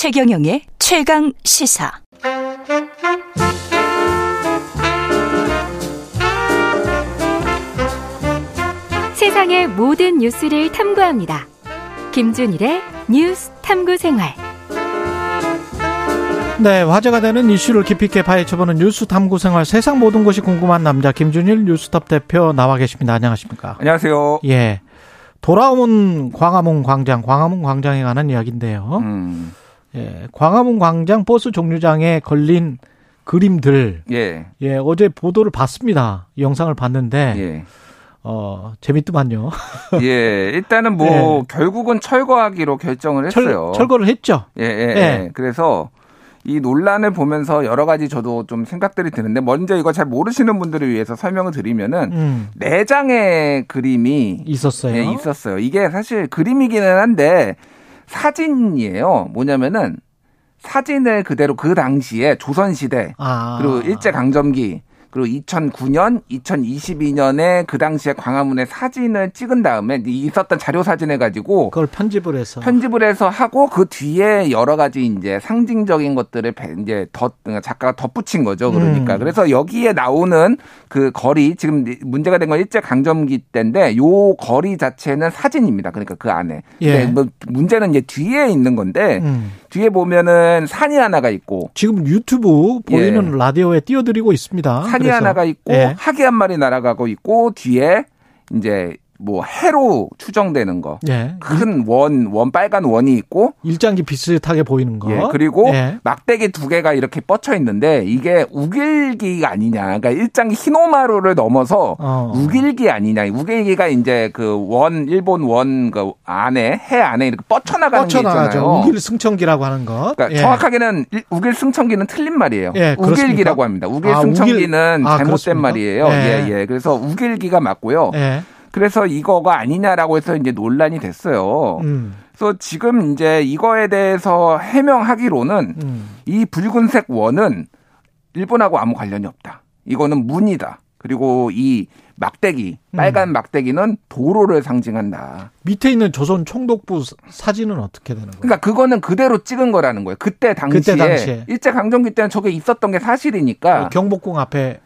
최경영의 최강 시사. 세상의 모든 뉴스를 탐구합니다. 김준일의 뉴스 탐구 생활. 네, 화제가 되는 이슈를 깊이 있게 파헤쳐보는 뉴스 탐구 생활 세상 모든 것이 궁금한 남자 김준일 뉴스톱 대표 나와 계십니다. 안녕하십니까? 안녕하세요. 예. 돌아온 광화문 광장, 광화문 광장에 관한 이야기인데요. 음, 예, 광화문 광장 버스 종류장에 걸린 그림들, 예, 예, 어제 보도를 봤습니다. 영상을 봤는데, 예. 어, 재밌더만요. 예, 일단은 뭐, 결국은 철거하기로 결정을 네. 철, 했어요. 철 거를 했죠. 예, 예, 예. 예. 그래서 이 논란을 보면서 여러 가지 저도 좀 생각들이 드는데, 먼저 이거 잘 모르시는 분들을 위해서 설명을 드리면은, 음, 네 장의 그림이 있었어요. 예, 있었어요. 이게 사실 그림이기는 한데, 사진이에요. 뭐냐면은, 사진을 그대로 그 당시에 조선시대, 아. 그리고 일제강점기 그리고 2009년, 2022년에 그 당시에 광화문에 사진을 찍은 다음에 이 있었던 자료 사진을 가지고 그걸 편집을 해서. 편집을 해서 하고 그 뒤에 여러 가지 이제 상징적인 것들을 배- 이제 덧 작가가 덧붙인 거죠. 그러니까 음. 그래서 여기에 나오는 그 거리 지금 문제가 된 건 일제 강점기 때인데 요 거리 자체는 사진입니다. 그러니까 그 안에. 예. 근데 뭐 문제는 이제 뒤에 있는 건데 음. 뒤에 보면은 산이 하나가 있고 지금 유튜브 보이는 라디오에 띄워드리고 있습니다. 산이 그래서. 하나가 있고 예. 하기 한 마리 날아가고 있고 뒤에 이제 뭐 해로 추정되는 거. 예. 큰 원, 원 빨간 원이 있고 일장기 비슷하게 보이는 거. 예, 그리고 예. 막대기 두 개가 이렇게 뻗쳐 있는데 이게 우길기가 아니냐. 그러니까 일장기 흰오마루를 넘어서 어. 우길기 아니냐. 우길기가 이제 그 원 일본 원 그 안에 해 안에 이렇게 뻗쳐 나가는 게 뻗쳐나가죠. 있잖아요. 우길 승천기라고 하는 것. 그러니까 예. 정확하게는 일- 우길 승천기는 틀린 말이에요. 예? 우길기라고 합니다. 우길 아, 승천기는 우길- 아, 잘못된 그렇습니까? 말이에요. 예. 예, 예. 그래서 우길기가 맞고요. 예. 그래서 이거가 아니냐라고 해서 이제 논란이 됐어요. 음. 그래서 지금 이제 이거에 대해서 해명하기로는 음. 이 붉은색 원은 일본하고 아무 관련이 없다. 이거는 문이다. 그리고 이 막대기, 음. 빨간 막대기는 도로를 상징한다. 밑에 있는 조선 총독부 사- 사진은 어떻게 되는 거예요? 그러니까 그거는 그대로 찍은 거라는 거예요. 그때 당시에, 그때 당시에. 일제 강점기 때는 저게 있었던 게 사실이니까. 어, 경복궁 앞에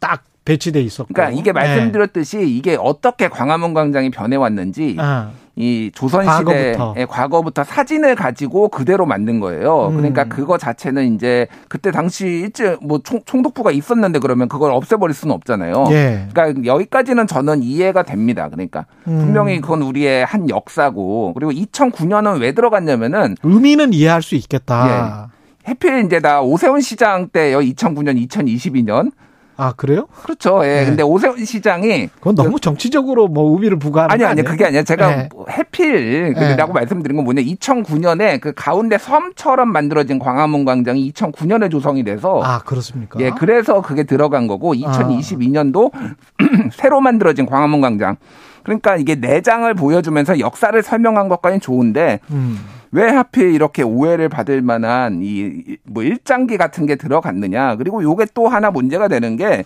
딱 배치돼 있었고. 그러니까 이게 예. 말씀드렸듯이 이게 어떻게 광화문 광장이 변해왔는지 아, 이 조선시대의 과거부터. 과거부터. 사진을 가지고 그대로 만든 거예요. 음. 그러니까 그거 자체는 이제 그때 당시 일제 뭐 총, 총독부가 있었는데 그러면 그걸 없애버릴 수는 없잖아요. 예. 그러니까 여기까지는 저는 이해가 됩니다. 그러니까 음. 분명히 그건 우리의 한 역사고 그리고 2009년은 왜 들어갔냐면은 의미는 이해할 수 있겠다. 해필 이제 나 오세훈 시장 때요. 2009년, 2022년. 아 그래요? 그렇죠. 예. 네. 근데 오세훈 시장이 그건 너무 정치적으로 뭐 의미를 부과하는 아니 거 아니? 그게 아니라 제가 네. 뭐 해필이라고 말씀드린 건 뭐냐 2009년에 그 가운데 섬처럼 만들어진 광화문 광장이 2009년에 조성이 돼서 아 그렇습니까? 예 그래서 그게 들어간 거고 2022년도 새로 만들어진 광화문 광장 그러니까 이게 내장을 보여주면서 역사를 설명한 것까지는 좋은데 음. 왜 하필 이렇게 오해를 받을 만한 이 뭐 일장기 같은 게 들어갔느냐 그리고 요게 또 하나 문제가 되는 게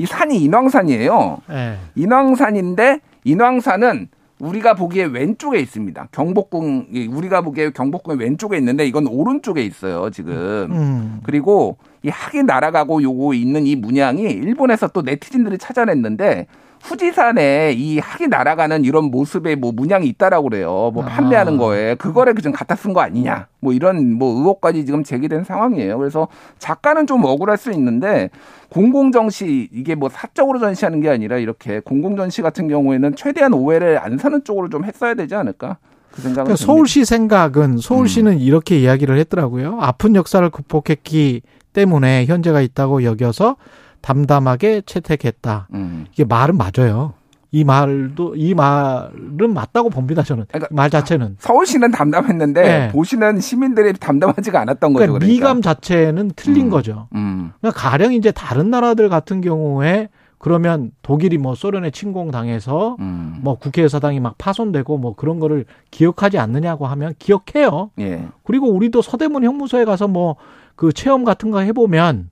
이 산이 인왕산이에요. 예. 인왕산인데 인왕산은 우리가 보기에 왼쪽에 있습니다. 경복궁 우리가 보기에 경복궁의 왼쪽에 있는데 이건 오른쪽에 있어요 지금. 음. 그리고 이 학이 날아가고 요거 있는 이 문양이 일본에서 또 네티즌들이 찾아냈는데 후지산에 이 학이 날아가는 이런 모습의 뭐 문양이 있다라고 그래요. 뭐 아. 판매하는 거에 그거를 좀 갖다 쓴 거 아니냐. 뭐 이런 뭐 의혹까지 지금 제기된 상황이에요. 그래서 작가는 좀 억울할 수 있는데 공공정시 이게 뭐 사적으로 전시하는 게 아니라 이렇게 공공전시 같은 경우에는 최대한 오해를 안 사는 쪽으로 좀 했어야 되지 않을까. 그 생각은 그러니까. 서울시 생각은 서울시는 음. 이렇게 이야기를 했더라고요. 아픈 역사를 극복했기 때문에 현재가 있다고 여겨서 담담하게 채택했다. 음. 이게 말은 맞아요. 이 말도 이 말은 맞다고 봅니다. 저는 그러니까 말 자체는. 서울시는 담담했는데 네. 보시는 시민들이 담담하지가 않았던 거죠. 그러니까 그러니까. 미감 자체는 틀린 음. 거죠. 음. 그러니까 가령 이제 다른 나라들 같은 경우에 그러면 독일이 뭐 소련에 침공당해서 음. 뭐 국회의사당이 막 파손되고 뭐 그런 거를 기억하지 않느냐고 하면 기억해요. 예. 그리고 우리도 서대문 형무소에 가서 뭐 그 체험 같은 거 해보면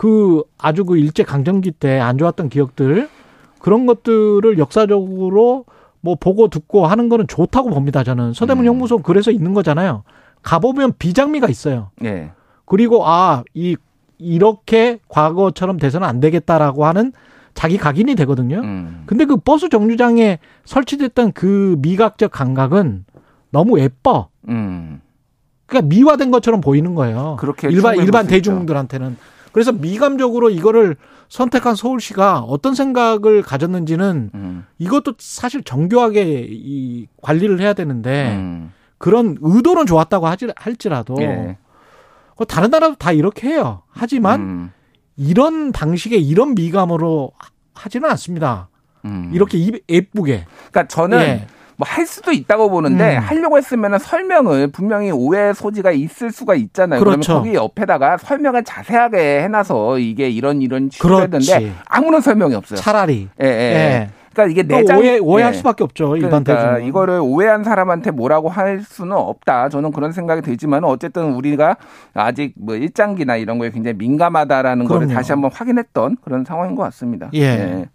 그 아주 그 일제 강점기 때 안 좋았던 기억들 그런 것들을 역사적으로 뭐 보고 듣고 하는 거는 좋다고 봅니다. 저는 서대문 음. 형무소 그래서 있는 거잖아요. 가보면 비장미가 있어요. 예. 그리고 아, 이 이렇게 과거처럼 돼서는 안 되겠다라고 하는 자기 각인이 되거든요. 음. 근데 그 버스 정류장에 설치됐던 그 미각적 감각은 너무 예뻐. 음. 그러니까 미화된 것처럼 보이는 거예요. 그렇게 일반 일반. 대중들한테는 그래서 미감적으로 이거를 선택한 서울시가 어떤 생각을 가졌는지는 음. 이것도 사실 정교하게 이 관리를 해야 되는데 음. 그런 의도는 좋았다고 하지, 할지라도 예. 그 다른 나라도 다 이렇게 해요. 하지만 음. 이런 방식의 이런 미감으로 하- 하지는 않습니다. 음. 이렇게 이- 예쁘게. 그러니까 저는 예. 뭐 할 수도 있다고 보는데 음. 하려고 했으면 설명을 분명히 오해 소지가 있을 수가 있잖아요. 그렇죠. 그러면 거기 옆에다가 설명을 자세하게 해놔서 이게 이런 이런 그렇지. 했는데 아무런 설명이 없어요. 차라리. 예, 예. 예. 그러니까 이게 또 내장 오해 오해할 예. 수밖에 없죠. 일반 그러니까 대중. 이거를 오해한 사람한테 뭐라고 할 수는 없다. 저는 그런 생각이 들지만 어쨌든 우리가 아직 뭐 일장기나 이런 거에 굉장히 민감하다라는 거를 그럼요. 다시 한번 확인했던 그런 상황인 것 같습니다. 예.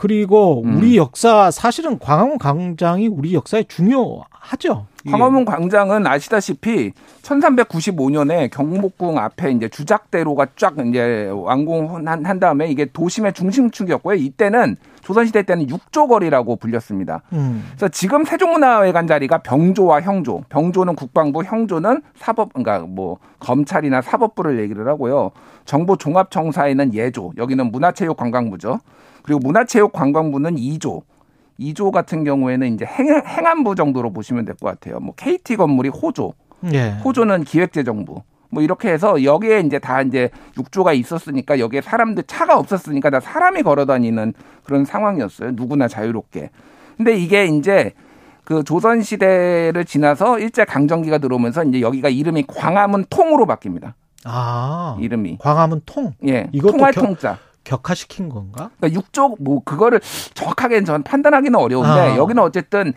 그리고 음. 우리 역사 사실은 광화문 광장이 우리 역사에 중요하죠. 이게. 광화문 광장은 아시다시피 1395년에 경복궁 앞에 이제 주작대로가 쫙 이제 완공한 한 다음에 이게 도심의 중심축이었고요. 이때는 조선시대 때는 육조거리라고 불렸습니다. 음. 그래서 지금 세종문화회관 자리가 병조와 형조, 병조는 국방부, 형조는 사법, 그러니까 뭐 검찰이나 사법부를 얘기를 하고요. 정보종합청사에는 예조, 여기는 문화체육관광부죠. 그리고 문화체육관광부는 2조. 2조 같은 경우에는 이제 행, 행안부 정도로 보시면 될 것 같아요. 뭐 KT 건물이 호조, 예. 호조는 기획재정부. 뭐 이렇게 해서 여기에 이제 다 이제 육조가 있었으니까 여기에 사람들 차가 없었으니까 다 사람이 걸어 다니는 그런 상황이었어요. 누구나 자유롭게. 근데 이게 이제 그 조선 시대를 지나서 일제 강점기가 들어오면서 이제 여기가 이름이 광화문 통으로 바뀝니다. 아. 이름이. 광화문 통 예. 통할 겨- 통자. 격화시킨 건가? 그러니까 육조 뭐 그거를 정확하게 전 판단하기는 어려운데 아. 여기는 어쨌든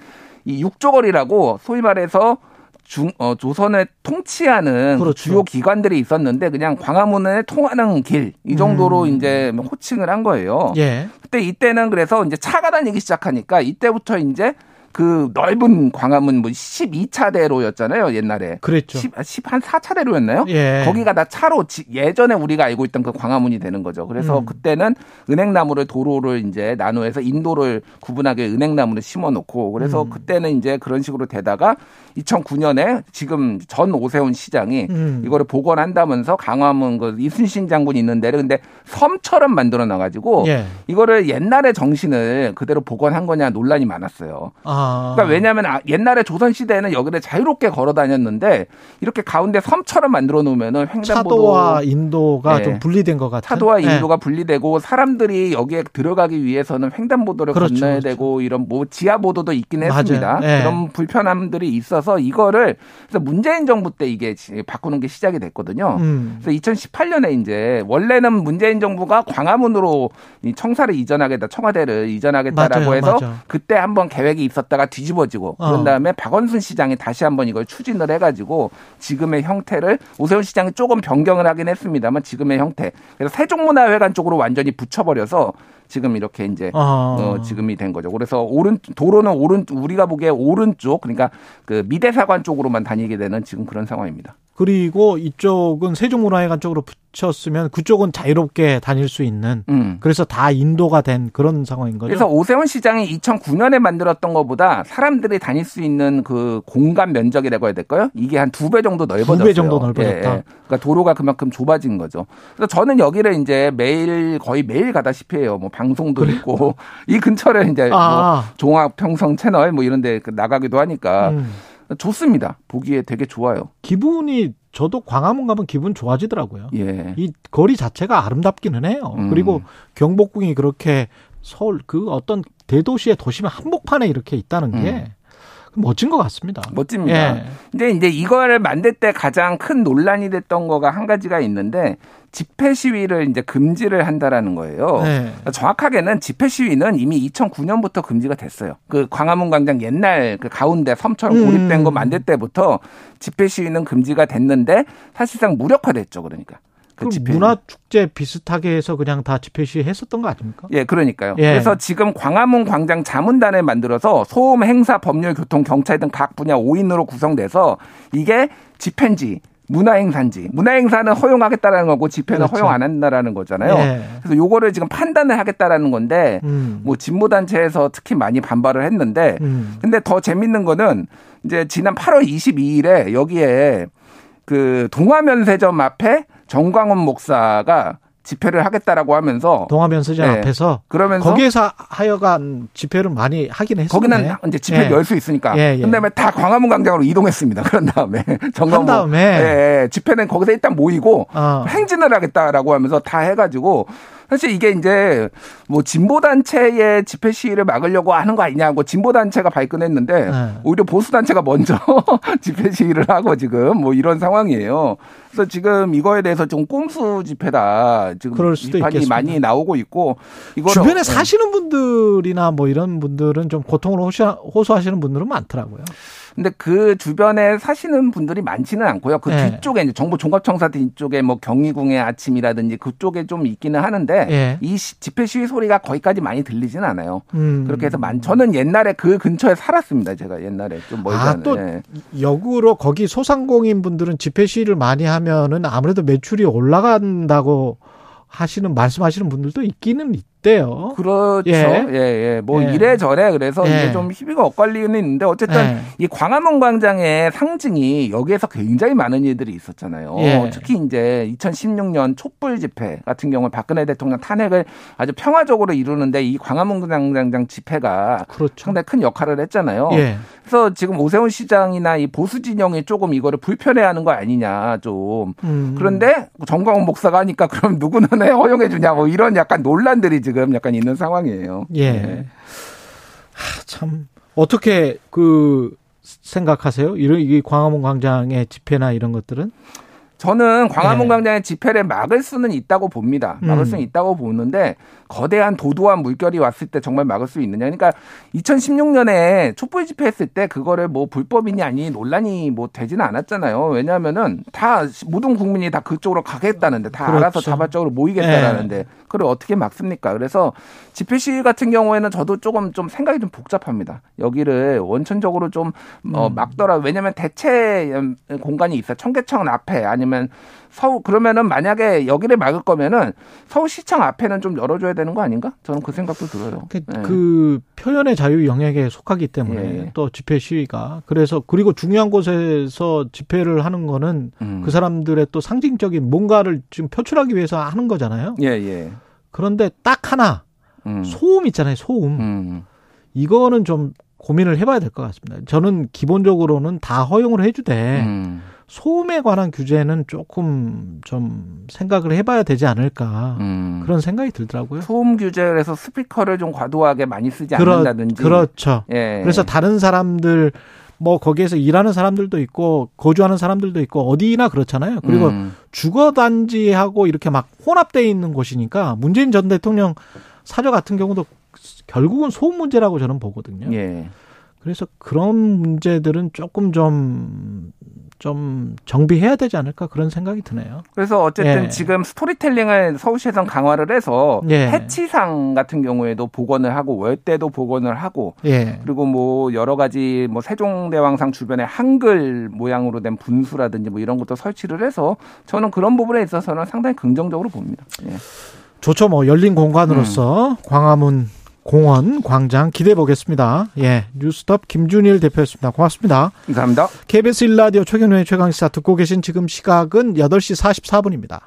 이 육조거리라고 소위 말해서 중, 어, 조선을 통치하는 그 그렇죠. 주요 기관들이 있었는데 그냥 광화문에 통하는 길 이 정도로 음. 이제 호칭을 한 거예요. 예. 그때 이때는 그래서 이제 차가 다니기 시작하니까 이때부터 이제 그 넓은 광화문 뭐 12차대로였잖아요, 옛날에. 그랬죠. 10, 10한 4차대로였나요? 예. 거기가 다 차로 지- 예전에 우리가 알고 있던 그 광화문이 되는 거죠. 그래서 음. 그때는 은행나무를 도로를 이제 나누어서 인도를 구분하게 은행나무를 심어 놓고 그래서 음. 그때는 이제 그런 식으로 되다가 2009년에 지금 전 오세훈 시장이 음. 이거를 복원한다면서 강화문 그 이순신 장군이 있는 데를 근데 섬처럼 만들어 놔 가지고 예. 이거를 옛날의 정신을 그대로 복원한 거냐 논란이 많았어요. 아. 그러니까 왜냐하면 아, 옛날에 조선 시대에는 여기를 자유롭게 걸어 다녔는데 이렇게 가운데 섬처럼 만들어 놓으면은 횡단보도 차도와 인도가 예. 좀 분리된 것 같은. 차도와 예. 인도가 분리되고 사람들이 여기에 들어가기 위해서는 횡단보도를 그렇죠, 건너야 그렇죠. 되고 이런 뭐 지하보도도 있긴 맞아요. 했습니다. 예. 그런 불편함들이 있어서 이거를 그래서 문재인 정부 때 이게 지- 바꾸는 게 시작이 됐거든요. 음. 그래서 2018년에 이제 원래는 문재인 정부가 광화문으로 이 청사를 이전하겠다, 청와대를 이전하겠다라고 맞아요, 해서 맞아. 그때 한번 계획이 있었다 가 뒤집어지고 어. 그런 다음에 박원순 시장이 다시 한번 이걸 추진을 해가지고 지금의 형태를 오세훈 시장이 조금 변경을 하긴 했습니다만 지금의 형태. 그래서 세종문화회관 쪽으로 완전히 붙여버려서 지금 이렇게 이제 아. 어, 지금이 된 거죠. 그래서 오른 도로는 오른 우리가 보기에 오른쪽 그러니까 그 미대사관 쪽으로만 다니게 되는 지금 그런 상황입니다. 그리고 이쪽은 세종문화회관 쪽으로 붙였으면 그쪽은 자유롭게 다닐 수 있는 음. 그래서 다 인도가 된 그런 상황인 거죠. 그래서 오세훈 시장이 2009년에 만들었던 것보다 사람들이 다닐 수 있는 그 공간 면적이라고 해야 될까요? 이게 한 두 배 정도 넓어졌어요. 두 배 정도 넓어졌다. 예, 예. 그러니까 도로가 그만큼 좁아진 거죠. 그래서 저는 여기를 이제 매일 거의 매일 가다시피 해요. 뭐 방송도 있고 이 근처를 이제 뭐 아. 종합 평성 채널 뭐 이런 데 나가기도 하니까 음. 좋습니다. 보기에 되게 좋아요. 기분이 저도 광화문 가면 기분 좋아지더라고요. 예. 이 거리 자체가 아름답기는 해요. 음. 그리고 경복궁이 그렇게 서울 그 어떤 대도시의 도심의 한복판에 이렇게 있다는 게 멋진 것 같습니다. 음. 멋집니다. 예. 근데 이제 이거를 만들 때 가장 큰 논란이 됐던 거가 한 가지가 있는데 집회 시위를 이제 금지를 한다라는 거예요. 네. 정확하게는 집회 시위는 이미 2009년부터 금지가 됐어요. 그 광화문 광장 옛날 그 가운데 섬처럼 음. 고립된 거 만들 때부터 집회 시위는 금지가 됐는데 사실상 무력화됐죠. 그러니까. 그 집회. 문화 축제 비슷하게 해서 그냥 다 집회 시위 했었던 거 아닙니까? 예, 그러니까요. 예. 그래서 지금 광화문 광장 자문단을 만들어서 소음, 행사, 법률, 교통, 경찰 등 각 분야 5인으로 구성돼서 이게 집회인지 문화행사인지 문화행사는 허용하겠다라는 거고 집회는 그렇죠. 허용 안 한다라는 거잖아요. 예. 그래서 요거를 지금 판단을 하겠다라는 건데 음. 뭐 진보 단체에서 특히 많이 반발을 했는데 음. 근데 더 재밌는 거는 이제 지난 8월 22일에 여기에 그 동화면세점 앞에 정광훈 목사가 집회를 하겠다라고 하면서 동화면세점 예. 앞에서 그러면서 거기에서 하여간 집회를 많이 하긴 했었네. 거기는 이제 집회 예. 열수 있으니까. 예, 예. 그다음에 다 광화문 광장으로 이동했습니다. 그런 다음에 정광훈 한 다음에? 예, 예. 집회는 거기서 일단 모이고 어. 행진을 하겠다라고 하면서 다 해가지고 사실 이게 이제 뭐 진보 단체의 집회 시위를 막으려고 하는 거 아니냐고 진보 단체가 발끈했는데 네. 오히려 보수 단체가 먼저 집회 시위를 하고 지금 뭐 이런 상황이에요. 그래서 지금 이거에 대해서 좀 꼼수 집회다 지금 그럴 수도 비판이 있겠습니다. 많이 나오고 있고 주변에 예. 사시는 분들이나 뭐 이런 분들은 좀 고통을 호소- 호소하시는 분들은 많더라고요. 근데 그 주변에 사시는 분들이 많지는 않고요. 그 예. 뒤쪽에 이제 정부 종합청사 뒤쪽에 뭐 경희궁의 아침이라든지 그쪽에 좀 있기는 하는데 예. 이 시- 집회 시위 소리가 거기까지 많이 들리지는 않아요. 음. 그렇게 해서 만 저는 옛날에 그 근처에 살았습니다. 제가 옛날에 좀 멀지 아, 않은. 또 예. 역으로 거기 소상공인 분들은 집회 시위를 많이 하면은 아무래도 매출이 올라간다고 하시는 말씀하시는 분들도 있기는 있 대요. 그렇죠. 예. 예, 예. 뭐 예. 이래저래 그래서 예. 이게 좀 희비가 엇갈리는 있는데 어쨌든 예. 이 광화문 광장의 상징이 여기에서 굉장히 많은 일들이 있었잖아요. 예. 특히 이제 2016년 촛불 집회 같은 경우에 박근혜 대통령 탄핵을 아주 평화적으로 이루는데 이 광화문 광장 집회가 그렇죠. 상당히 큰 역할을 했잖아요. 예. 그래서 지금 오세훈 시장이나 이 보수 진영이 조금 이거를 불편해하는 거 아니냐 좀. 음. 그런데 정광훈 목사가 하니까 그럼 누구는 왜 허용해 주냐 뭐 이런 약간 논란들이 지금 약간 있는 상황이에요. 예. 네. 하, 참 어떻게 그 생각하세요? 이런 이 광화문 광장의 집회나 이런 것들은 저는 광화문 네. 광장의 집회를 막을 수는 있다고 봅니다. 막을 음. 수는 있다고 보는데 거대한 도도한 물결이 왔을 때 정말 막을 수 있느냐. 그러니까 2016년에 촛불 집회했을 때 그거를 뭐 불법이니 아니 논란이 뭐 되지는 않았잖아요. 왜냐하면은 다 모든 국민이 다 그쪽으로 가겠다는데 다 그렇죠. 알아서 자발적으로 모이겠다라는데 그걸 어떻게 막습니까? 그래서 집회 시위 같은 경우에는 저도 조금 좀 생각이 좀 복잡합니다. 여기를 원천적으로 좀 어, 음. 막더라. 왜냐하면 대체 공간이 있어. 요 청계천 앞에 아니면 서울 그러면은 만약에 여기를 막을 거면은 서울시청 앞에는 좀 열어줘야 되는 거 아닌가? 저는 그 생각도 들어요. 그, 예. 그 표현의 자유 영역에 속하기 때문에 예. 또 집회 시위가 그래서 그리고 중요한 곳에서 집회를 하는 거는 음. 그 사람들의 또 상징적인 뭔가를 지금 표출하기 위해서 하는 거잖아요. 예, 예. 그런데 딱 하나 음. 소음 있잖아요. 소음. 음. 이거는 좀 고민을 해봐야 될 것 같습니다. 저는 기본적으로는 다 허용을 해주되 음. 소음에 관한 규제는 조금 좀 생각을 해봐야 되지 않을까 음. 그런 생각이 들더라고요. 소음 규제를 해서 스피커를 좀 과도하게 많이 쓰지 그렇- 않는다든지. 그렇죠. 예. 그래서 다른 사람들 뭐 거기에서 일하는 사람들도 있고 거주하는 사람들도 있고 어디나 그렇잖아요. 그리고 음. 주거 단지하고 이렇게 막 혼합돼 있는 곳이니까 문재인 전 대통령 사저 같은 경우도 결국은 소음 문제라고 저는 보거든요. 예. 그래서 그런 문제들은 조금 좀, 좀 정비해야 되지 않을까 그런 생각이 드네요. 그래서 어쨌든 예. 지금 스토리텔링을 서울시에서 강화를 해서 예. 해치상 같은 경우에도 복원을 하고 월대도 복원을 하고 예. 그리고 뭐 여러 가지 뭐 세종대왕상 주변에 한글 모양으로 된 분수라든지 뭐 이런 것도 설치를 해서 저는 그런 부분에 있어서는 상당히 긍정적으로 봅니다. 예. 좋죠. 뭐 열린 공간으로서 광화문 공원 광장 기대해 보겠습니다. 예. 뉴스톱 김준일 대표였습니다. 고맙습니다. 감사합니다. KBS 1라디오 최경련의 최강시사 듣고 계신 지금 시각은 8시 44분입니다.